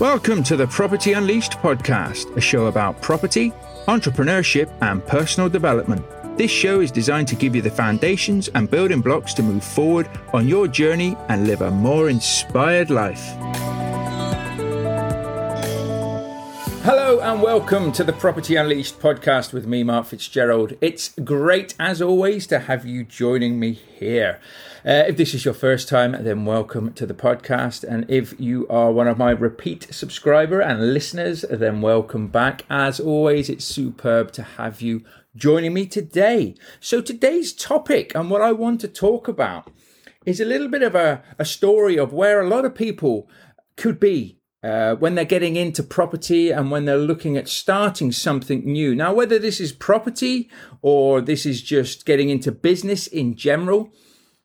Welcome to the Property Unleashed podcast, a show about property, entrepreneurship, and personal development. This show is designed to give you the foundations and building blocks to move forward on your journey and live a more inspired life. Hello and welcome to the Property Unleashed podcast with me, Mark Fitzgerald. It's great, as always, to have you joining me here. Uh, if this is your first time, then welcome to the podcast. And if you are one of my repeat subscriber and listeners, then welcome back. As always, it's superb to have you joining me today. So today's topic and what I want to talk about is a little bit of a, a story of where a lot of people could be uh, when they're getting into property and when they're looking at starting something new. Now, whether this is property or this is just getting into business in general,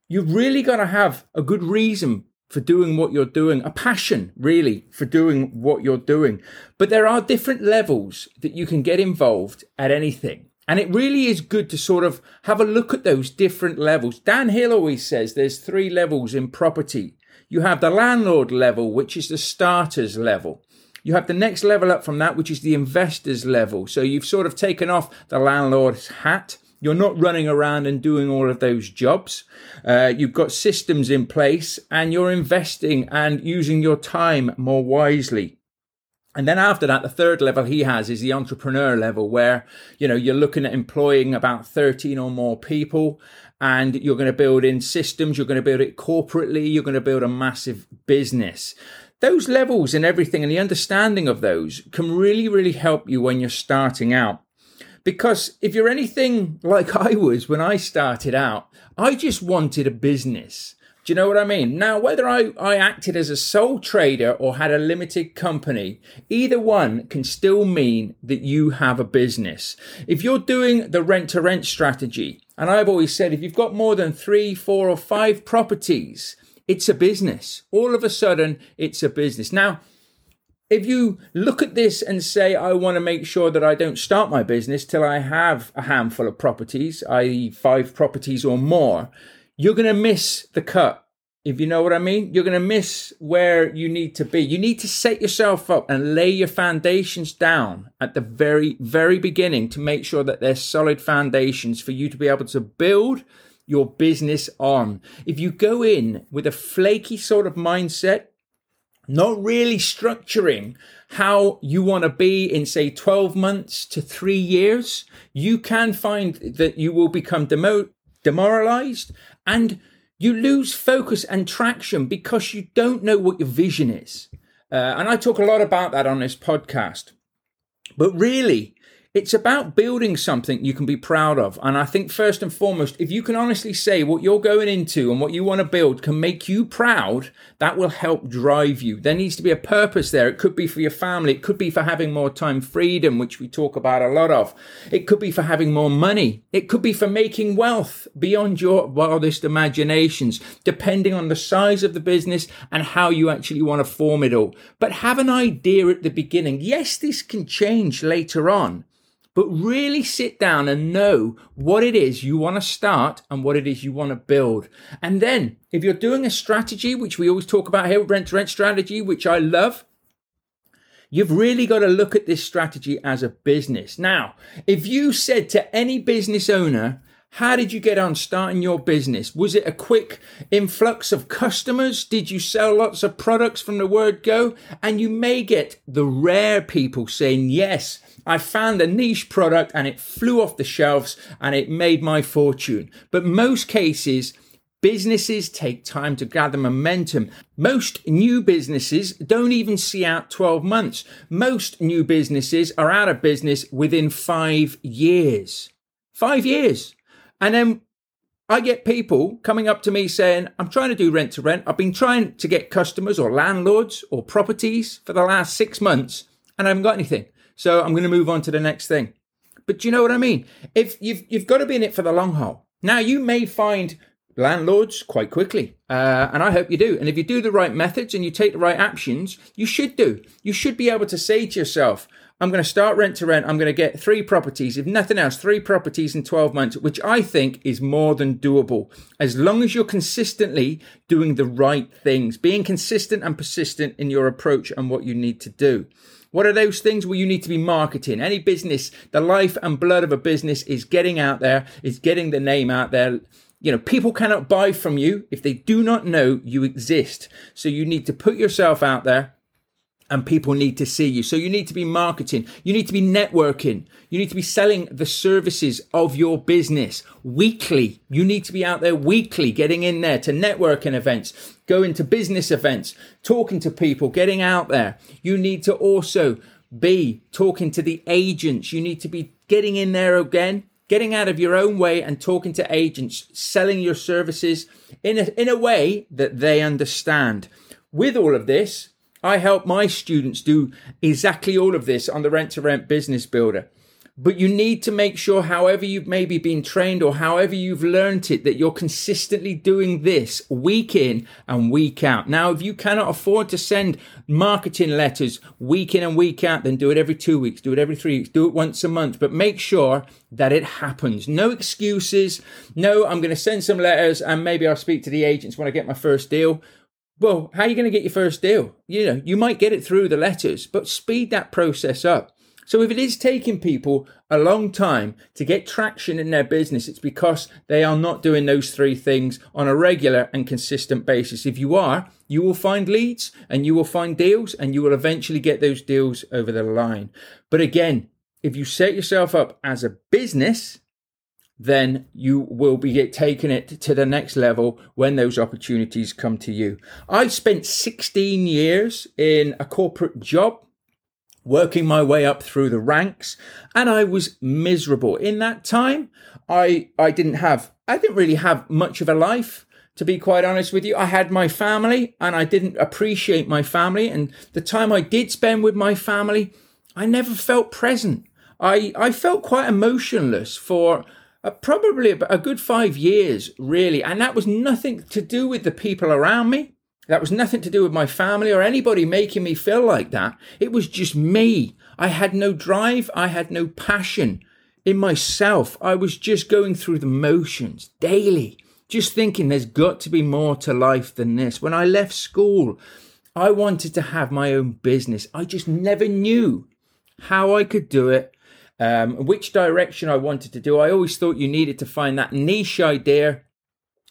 you've really got to have a good reason for doing what you're doing, a passion really for doing what you're doing. But there are different levels that you can get involved at anything. And it really is good to sort of have a look at those different levels. Dan Hill always says there's three levels in property. You have the landlord level, which is the starters level. You have the next level up from that, which is the investors level. So you've sort of taken off the landlord's hat. You're not running around and doing all of those jobs. Uh, you've got systems in place and you're investing and using your time more wisely. And then after that, the third level he has is the entrepreneur level where, you know, you're looking at employing about 13 or more people and you're going to build in systems. You're going to build it corporately. You're going to build a massive business. Those levels and everything and the understanding of those can really, really help you when you're starting out. Because if you're anything like I was when I started out, I just wanted a business. Do you know what I mean? Now, whether I, I acted as a sole trader or had a limited company, either one can still mean that you have a business. If you're doing the rent to rent strategy, and I've always said if you've got more than three, four, or five properties, it's a business. All of a sudden, it's a business. Now, if you look at this and say, I want to make sure that I don't start my business till I have a handful of properties, i.e., five properties or more, you're going to miss the cut. If you know what I mean, you're going to miss where you need to be. You need to set yourself up and lay your foundations down at the very, very beginning to make sure that they're solid foundations for you to be able to build your business on. If you go in with a flaky sort of mindset, not really structuring how you want to be in say 12 months to three years, you can find that you will become demo- demoralized and you lose focus and traction because you don't know what your vision is. Uh, and I talk a lot about that on this podcast. But really, it's about building something you can be proud of. And I think first and foremost, if you can honestly say what you're going into and what you want to build can make you proud, that will help drive you. There needs to be a purpose there. It could be for your family. It could be for having more time freedom, which we talk about a lot of. It could be for having more money. It could be for making wealth beyond your wildest imaginations, depending on the size of the business and how you actually want to form it all. But have an idea at the beginning. Yes, this can change later on but really sit down and know what it is you want to start and what it is you want to build. And then, if you're doing a strategy, which we always talk about here, rent to rent strategy, which I love, you've really got to look at this strategy as a business. Now, if you said to any business owner, how did you get on starting your business? Was it a quick influx of customers? Did you sell lots of products from the word go? And you may get the rare people saying, yes, I found a niche product and it flew off the shelves and it made my fortune. But most cases, Businesses take time to gather momentum. Most new businesses don't even see out 12 months. Most new businesses are out of business within five years. Five years. And then I get people coming up to me saying, I'm trying to do rent to rent. I've been trying to get customers or landlords or properties for the last six months and I haven't got anything. So I'm going to move on to the next thing. But do you know what I mean? If you've you've got to be in it for the long haul. Now you may find landlords quite quickly, uh, and I hope you do. And if you do the right methods and you take the right actions, you should do. You should be able to say to yourself, I'm going to start rent to rent. I'm going to get three properties, if nothing else, three properties in 12 months, which I think is more than doable. As long as you're consistently doing the right things, being consistent and persistent in your approach and what you need to do. What are those things? Well, you need to be marketing. Any business, the life and blood of a business is getting out there, is getting the name out there. You know, people cannot buy from you if they do not know you exist. So you need to put yourself out there and people need to see you. So you need to be marketing. You need to be networking. You need to be selling the services of your business weekly. You need to be out there weekly, getting in there to networking events, going to business events, talking to people, getting out there. You need to also be talking to the agents. You need to be getting in there again, getting out of your own way and talking to agents, selling your services in a, in a way that they understand. With all of this, I help my students do exactly all of this on the rent to rent business builder. But you need to make sure, however you've maybe been trained or however you've learned it, that you're consistently doing this week in and week out. Now, if you cannot afford to send marketing letters week in and week out, then do it every two weeks, do it every three weeks, do it once a month, but make sure that it happens. No excuses. No, I'm going to send some letters and maybe I'll speak to the agents when I get my first deal. Well, how are you going to get your first deal? You know, you might get it through the letters, but speed that process up. So if it is taking people a long time to get traction in their business, it's because they are not doing those three things on a regular and consistent basis. If you are, you will find leads and you will find deals and you will eventually get those deals over the line. But again, if you set yourself up as a business, then you will be taking it to the next level when those opportunities come to you. I spent 16 years in a corporate job working my way up through the ranks and I was miserable. In that time, I, I didn't have, I didn't really have much of a life. To be quite honest with you, I had my family and I didn't appreciate my family. And the time I did spend with my family, I never felt present. I, I felt quite emotionless for uh, probably a good five years, really. And that was nothing to do with the people around me. That was nothing to do with my family or anybody making me feel like that. It was just me. I had no drive. I had no passion in myself. I was just going through the motions daily, just thinking there's got to be more to life than this. When I left school, I wanted to have my own business. I just never knew how I could do it um, which direction I wanted to do. I always thought you needed to find that niche idea,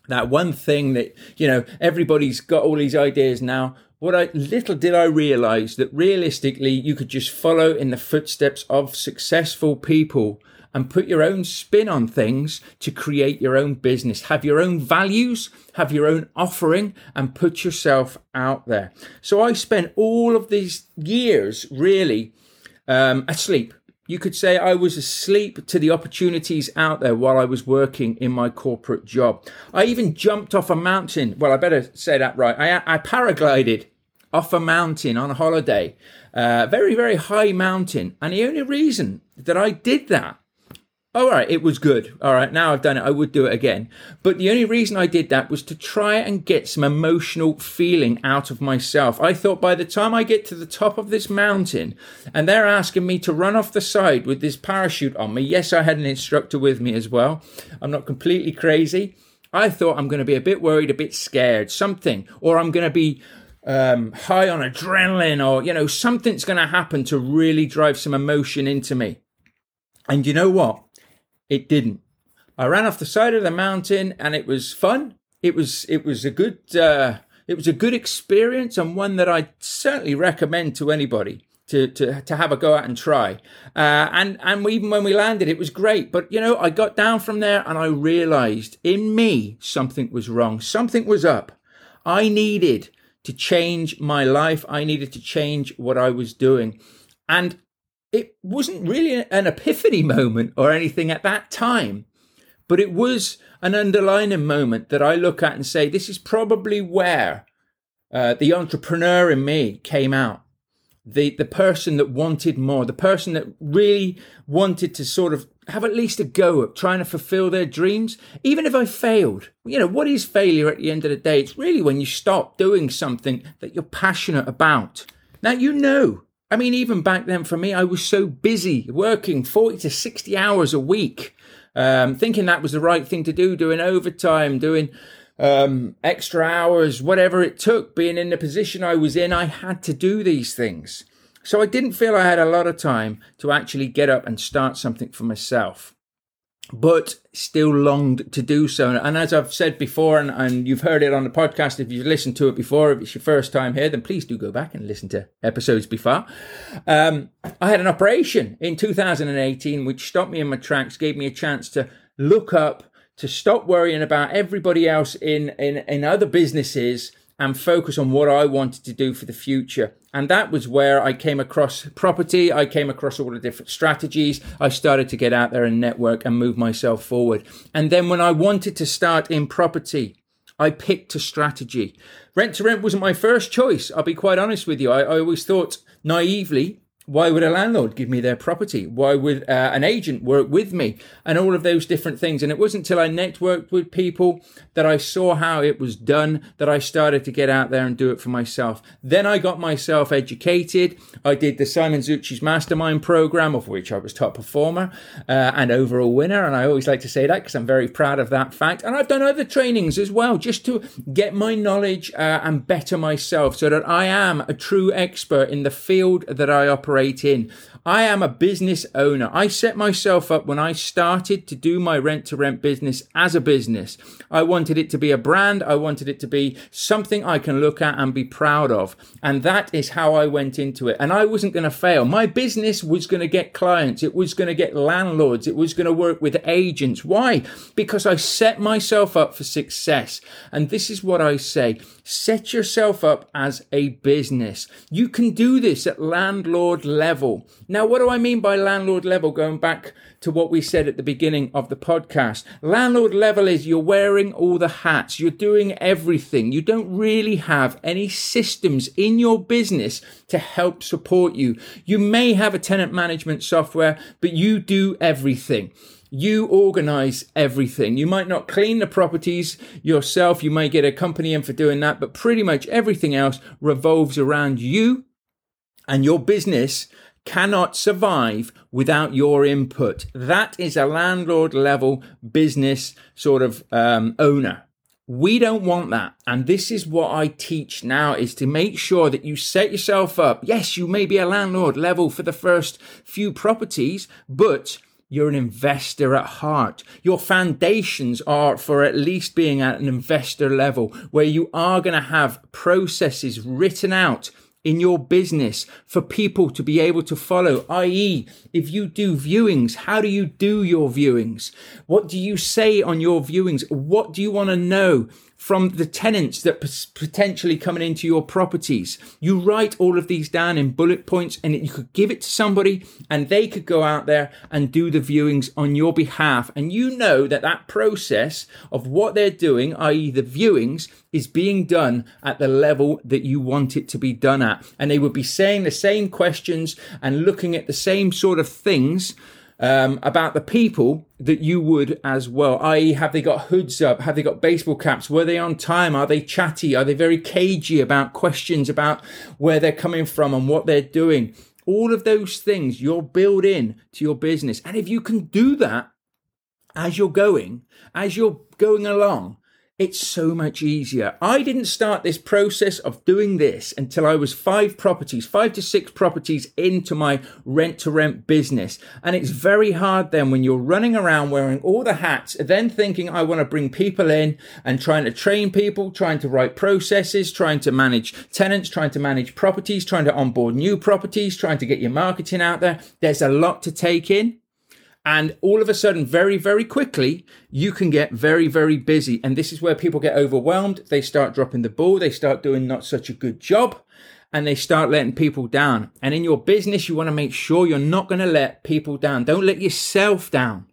that one thing that, you know, everybody's got all these ideas now. What I little did I realize that realistically you could just follow in the footsteps of successful people and put your own spin on things to create your own business. Have your own values, have your own offering, and put yourself out there. So I spent all of these years really um, asleep you could say I was asleep to the opportunities out there while I was working in my corporate job. I even jumped off a mountain. Well, I better say that right. I, I paraglided off a mountain on a holiday, uh, very, very high mountain. And the only reason that I did that all right, it was good. All right, now I've done it. I would do it again. But the only reason I did that was to try and get some emotional feeling out of myself. I thought by the time I get to the top of this mountain and they're asking me to run off the side with this parachute on me, yes, I had an instructor with me as well. I'm not completely crazy. I thought I'm going to be a bit worried, a bit scared, something, or I'm going to be um, high on adrenaline, or, you know, something's going to happen to really drive some emotion into me. And you know what? It didn't. I ran off the side of the mountain and it was fun. It was it was a good uh, it was a good experience and one that I certainly recommend to anybody to to to have a go at and try. Uh, and and even when we landed, it was great. But you know, I got down from there and I realised in me something was wrong. Something was up. I needed to change my life. I needed to change what I was doing. And it wasn't really an epiphany moment or anything at that time, but it was an underlining moment that I look at and say, this is probably where uh, the entrepreneur in me came out. The, the person that wanted more, the person that really wanted to sort of have at least a go at trying to fulfill their dreams, even if I failed. You know, what is failure at the end of the day? It's really when you stop doing something that you're passionate about. Now, you know I mean, even back then for me, I was so busy working 40 to 60 hours a week, um, thinking that was the right thing to do, doing overtime, doing um, extra hours, whatever it took, being in the position I was in, I had to do these things. So I didn't feel I had a lot of time to actually get up and start something for myself but still longed to do so. And as I've said before, and, and you've heard it on the podcast, if you've listened to it before, if it's your first time here, then please do go back and listen to episodes before. Um, I had an operation in 2018 which stopped me in my tracks, gave me a chance to look up, to stop worrying about everybody else in, in, in other businesses and focus on what I wanted to do for the future. And that was where I came across property. I came across all the different strategies. I started to get out there and network and move myself forward. And then when I wanted to start in property, I picked a strategy. Rent to rent wasn't my first choice. I'll be quite honest with you. I, I always thought naively why would a landlord give me their property? Why would uh, an agent work with me? And all of those different things. And it wasn't until I networked with people that I saw how it was done that I started to get out there and do it for myself. Then I got myself educated. I did the Simon Zutshi's mastermind program, of which I was top performer uh, and overall winner. And I always like to say that because I'm very proud of that fact. And I've done other trainings as well, just to get my knowledge uh, and better myself so that I am a true expert in the field that I operate operate in. I am a business owner. I set myself up when I started to do my rent to rent business as a business. I wanted it to be a brand. I wanted it to be something I can look at and be proud of. And that is how I went into it. And I wasn't going to fail. My business was going to get clients. It was going to get landlords. It was going to work with agents. Why? Because I set myself up for success. And this is what I say. Set yourself up as a business. You can do this at landlord level. Now, what do I mean by landlord level? Going back to what we said at the beginning of the podcast. Landlord level is you're wearing all the hats. You're doing everything. You don't really have any systems in your business to help support you. You may have a tenant management software, but you do everything you organize everything. You might not clean the properties yourself. You may get a company in for doing that, but pretty much everything else revolves around you and your business cannot survive without your input. That is a landlord level business sort of um, owner. We don't want that. And this is what I teach now is to make sure that you set yourself up. Yes, you may be a landlord level for the first few properties, but you're an investor at heart. Your foundations are for at least being at an investor level where you are going to have processes written out in your business for people to be able to follow, i.e., if you do viewings, how do you do your viewings? What do you say on your viewings? What do you want to know? From the tenants that potentially coming into your properties. You write all of these down in bullet points and you could give it to somebody and they could go out there and do the viewings on your behalf. And you know that that process of what they're doing, i.e. the viewings, is being done at the level that you want it to be done at. And they would be saying the same questions and looking at the same sort of things um, about the people that you would as well. I.e., have they got hoods up? Have they got baseball caps? Were they on time? Are they chatty? Are they very cagey about questions about where they're coming from and what they're doing? All of those things you're built in to your business. And if you can do that as you're going, as you're going along, it's so much easier. I didn't start this process of doing this until I was five properties, five to six properties into my rent to rent business. And it's very hard then when you're running around wearing all the hats, then thinking I want to bring people in and trying to train people, trying to write processes, trying to manage tenants, trying to manage properties, trying to onboard new properties, trying to get your marketing out there. There's a lot to take in. And all of a sudden, very, very quickly, you can get very, very busy. And this is where people get overwhelmed. They start dropping the ball. They start doing not such a good job and they start letting people down. And in your business, you want to make sure you're not going to let people down. Don't let yourself down.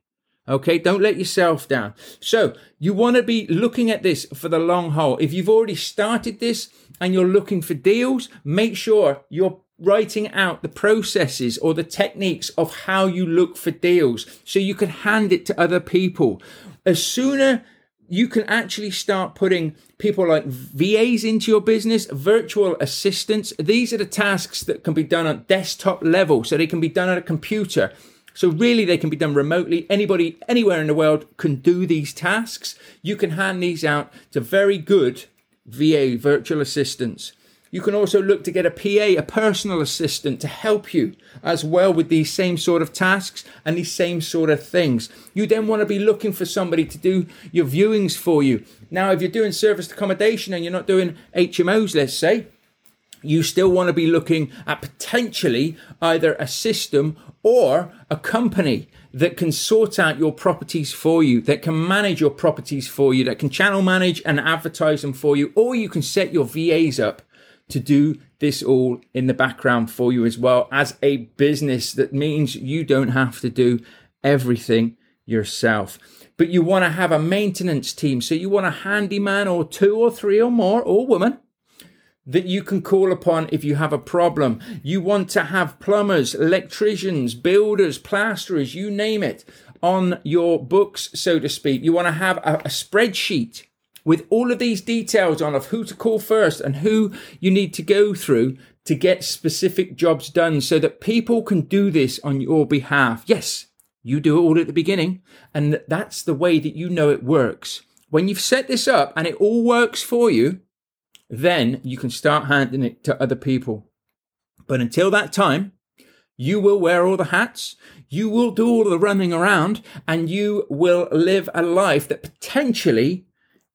Okay, don't let yourself down. So you want to be looking at this for the long haul. If you've already started this and you're looking for deals, make sure you're writing out the processes or the techniques of how you look for deals so you can hand it to other people. As sooner you can actually start putting people like VAs into your business, virtual assistants. These are the tasks that can be done at desktop level, so they can be done on a computer. So really they can be done remotely. Anybody anywhere in the world can do these tasks. You can hand these out to very good VA virtual assistants. You can also look to get a PA, a personal assistant to help you as well with these same sort of tasks and these same sort of things. You then want to be looking for somebody to do your viewings for you. Now, if you're doing serviced accommodation and you're not doing HMOs, let's say, you still want to be looking at potentially either a system or a company that can sort out your properties for you, that can manage your properties for you, that can channel manage and advertise them for you, or you can set your VAs up to do this all in the background for you as well as a business that means you don't have to do everything yourself. But you want to have a maintenance team. So you want a handyman or two or three or more or woman that you can call upon if you have a problem. You want to have plumbers, electricians, builders, plasterers, you name it, on your books, so to speak. You want to have a, a spreadsheet with all of these details on of who to call first and who you need to go through to get specific jobs done so that people can do this on your behalf. Yes, you do it all at the beginning and that's the way that you know it works. When you've set this up and it all works for you, then you can start handing it to other people. But until that time, you will wear all the hats, you will do all the running around, and you will live a life that potentially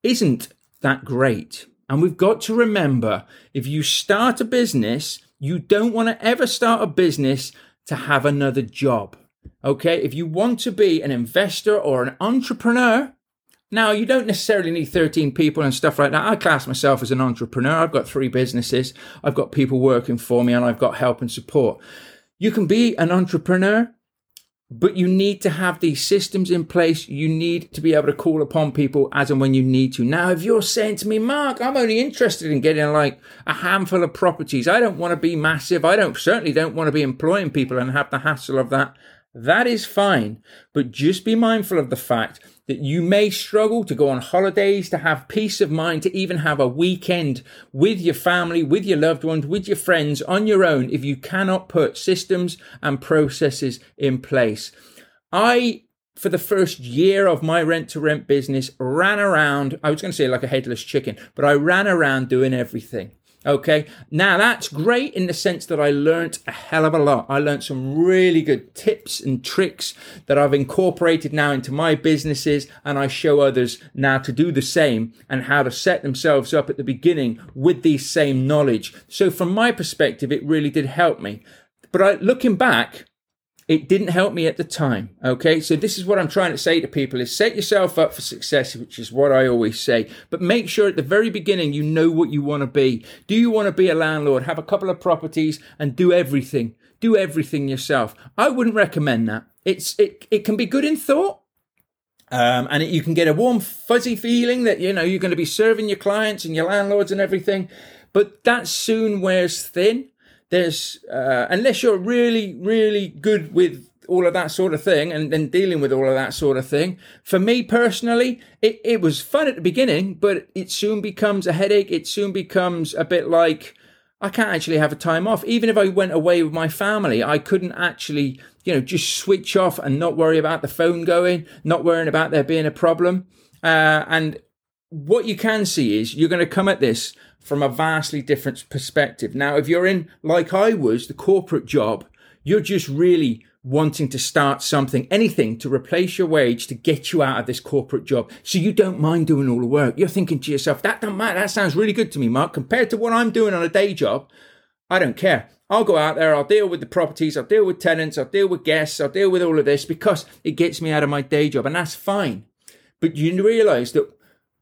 isn't that great. And we've got to remember if you start a business, you don't want to ever start a business to have another job. Okay. If you want to be an investor or an entrepreneur, now you don't necessarily need 13 people and stuff like that. I class myself as an entrepreneur. I've got three businesses. I've got people working for me and I've got help and support. You can be an entrepreneur but you need to have these systems in place. You need to be able to call upon people as and when you need to. Now, if you're saying to me, Mark, I'm only interested in getting like a handful of properties. I don't want to be massive. I don't certainly don't want to be employing people and have the hassle of that. That is fine. But just be mindful of the fact that you may struggle to go on holidays, to have peace of mind, to even have a weekend with your family, with your loved ones, with your friends on your own if you cannot put systems and processes in place. I for the first year of my rent to rent business ran around i was going to say like a headless chicken but i ran around doing everything Okay. Now that's great in the sense that I learned a hell of a lot. I learned some really good tips and tricks that I've incorporated now into my businesses and I show others now to do the same and how to set themselves up at the beginning with these same knowledge. So from my perspective, it really did help me. But I, looking back, it didn't help me at the time. Okay. So this is what I'm trying to say to people is set yourself up for success, which is what I always say, but make sure at the very beginning you know what you want to be. Do you want to be a landlord, have a couple of properties and do everything? Do everything yourself. I wouldn't recommend that. It's, it, it can be good in thought. Um, and it, you can get a warm, fuzzy feeling that, you know, you're going to be serving your clients and your landlords and everything, but that soon wears thin there's uh, unless you're really really good with all of that sort of thing and then dealing with all of that sort of thing for me personally it, it was fun at the beginning but it soon becomes a headache. It soon becomes a bit like i can't actually have a time off. Even if i went away with my family i couldn't actually you know just switch off and not worry about the phone going not worrying about there being a problem. Uh, and what you can see is you're going to come at this from a vastly different perspective. Now, if you're in, like I was, the corporate job, you're just really wanting to start something, anything to replace your wage to get you out of this corporate job. So you don't mind doing all the work. You're thinking to yourself, that don't matter. That sounds really good to me, Mark. Compared to what I'm doing on a day job, I don't care. I'll go out there, I'll deal with the properties, I'll deal with tenants, I'll deal with guests, I'll deal with all of this because it gets me out of my day job. And that's fine. But you realize that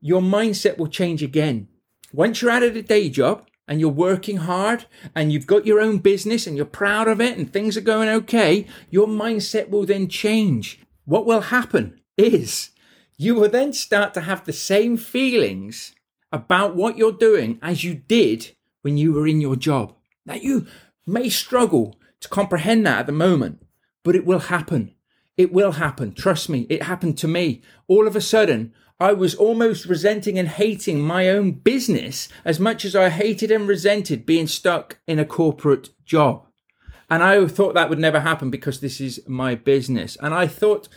your mindset will change again once you're out of the day job and you're working hard and you've got your own business and you're proud of it and things are going okay, your mindset will then change. What will happen is you will then start to have the same feelings about what you're doing as you did when you were in your job. Now, you may struggle to comprehend that at the moment, but it will happen. It will happen. Trust me. It happened to me. All of a sudden, I was almost resenting and hating my own business as much as I hated and resented being stuck in a corporate job. And I thought that would never happen because this is my business. And I thought,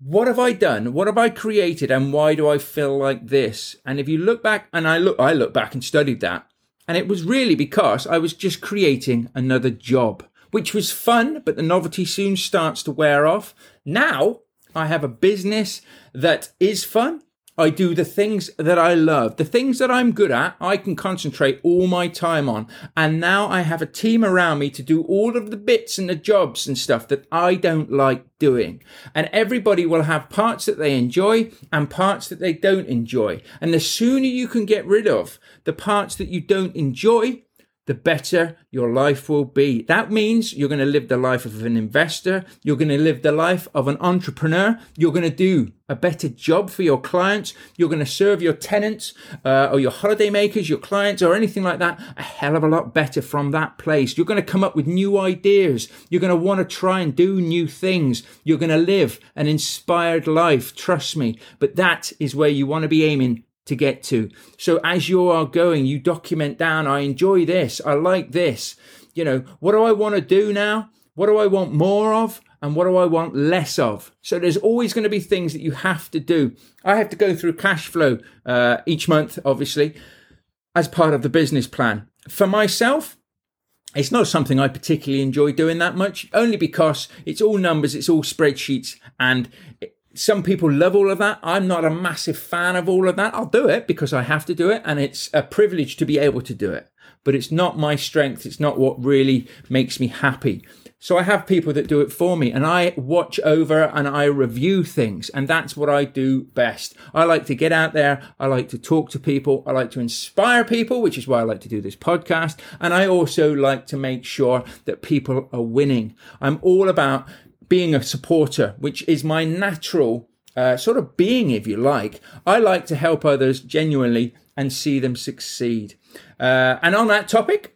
what have I done? What have I created? And why do I feel like this? And if you look back, and I look, I look back and studied that, and it was really because I was just creating another job, which was fun, but the novelty soon starts to wear off. Now I have a business that is fun. I do the things that I love, the things that I'm good at, I can concentrate all my time on. And now I have a team around me to do all of the bits and the jobs and stuff that I don't like doing. And everybody will have parts that they enjoy and parts that they don't enjoy. And the sooner you can get rid of the parts that you don't enjoy, the better your life will be. That means you're going to live the life of an investor. You're going to live the life of an entrepreneur. You're going to do a better job for your clients. You're going to serve your tenants uh, or your holiday makers, your clients, or anything like that a hell of a lot better from that place. You're going to come up with new ideas. You're going to want to try and do new things. You're going to live an inspired life. Trust me. But that is where you want to be aiming to get to. So as you are going, you document down, I enjoy this. I like this. You know, what do I want to do now? What do I want more of? And what do I want less of? So there's always going to be things that you have to do. I have to go through cash flow uh, each month, obviously, as part of the business plan. For myself, it's not something I particularly enjoy doing that much, only because it's all numbers, it's all spreadsheets, and some people love all of that. I'm not a massive fan of all of that. I'll do it because I have to do it and it's a privilege to be able to do it. But it's not my strength. It's not what really makes me happy. So I have people that do it for me and I watch over and I review things and that's what I do best. I like to get out there. I like to talk to people. I like to inspire people, which is why I like to do this podcast. And I also like to make sure that people are winning. I'm all about being a supporter, which is my natural uh, sort of being, if you like. I like to help others genuinely and see them succeed. Uh, and on that topic,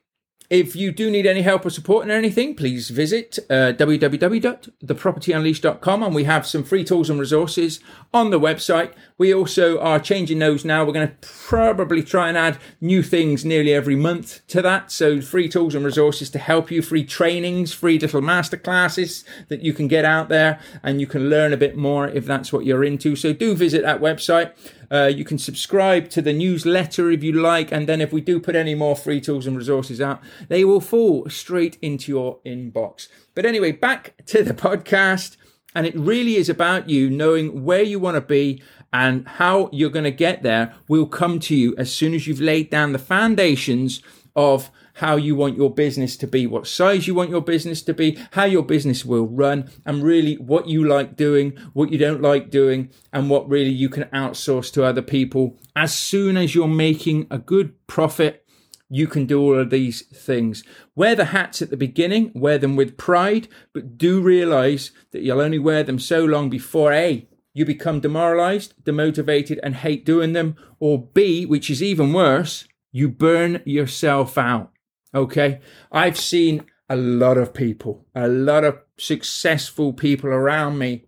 if you do need any help or support in anything, please visit uh, www.thepropertyunleashed.com and we have some free tools and resources on the website. We also are changing those now. We're going to probably try and add new things nearly every month to that. So free tools and resources to help you, free trainings, free little masterclasses that you can get out there and you can learn a bit more if that's what you're into. So do visit that website. Uh, you can subscribe to the newsletter if you like, and then if we do put any more free tools and resources out, they will fall straight into your inbox. But anyway, back to the podcast. And it really is about you knowing where you want to be and how you're going to get there will come to you as soon as you've laid down the foundations of how you want your business to be, what size you want your business to be, how your business will run, and really what you like doing, what you don't like doing, and what really you can outsource to other people. As soon as you're making a good profit, you can do all of these things. Wear the hats at the beginning, wear them with pride, but do realize that you'll only wear them so long before A, you become demoralized, demotivated, and hate doing them, or B, which is even worse, you burn yourself out. Okay. I've seen a lot of people, a lot of successful people around me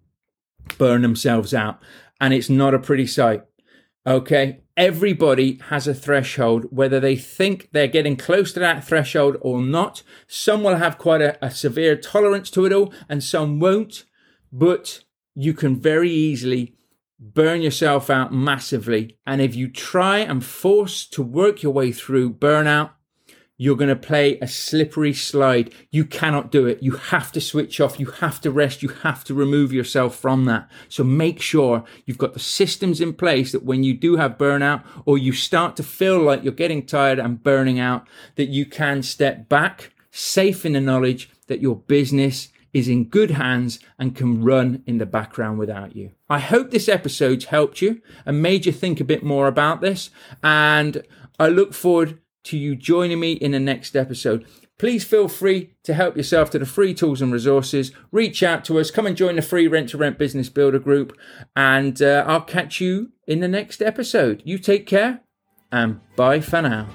burn themselves out. And it's not a pretty sight. Okay. Everybody has a threshold, whether they think they're getting close to that threshold or not. Some will have quite a, a severe tolerance to it all, and some won't. But you can very easily burn yourself out massively. And if you try and force to work your way through burnout, you're going to play a slippery slide. You cannot do it. You have to switch off. You have to rest. You have to remove yourself from that. So make sure you've got the systems in place that when you do have burnout or you start to feel like you're getting tired and burning out, that you can step back, safe in the knowledge that your business is in good hands and can run in the background without you. I hope this episode's helped you and made you think a bit more about this. And I look forward to you joining me in the next episode. Please feel free to help yourself to the free tools and resources. Reach out to us. Come and join the free rent to rent business builder group. And uh, I'll catch you in the next episode. You take care and bye for now.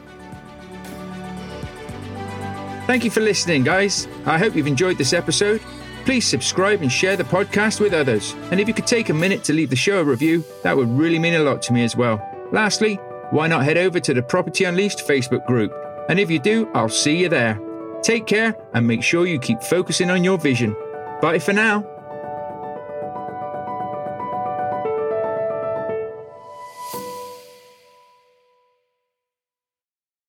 Thank you for listening, guys. I hope you've enjoyed this episode. Please subscribe and share the podcast with others. And if you could take a minute to leave the show a review, that would really mean a lot to me as well. Lastly, why not head over to the Property Unleashed Facebook group? And if you do, I'll see you there. Take care and make sure you keep focusing on your vision. Bye for now.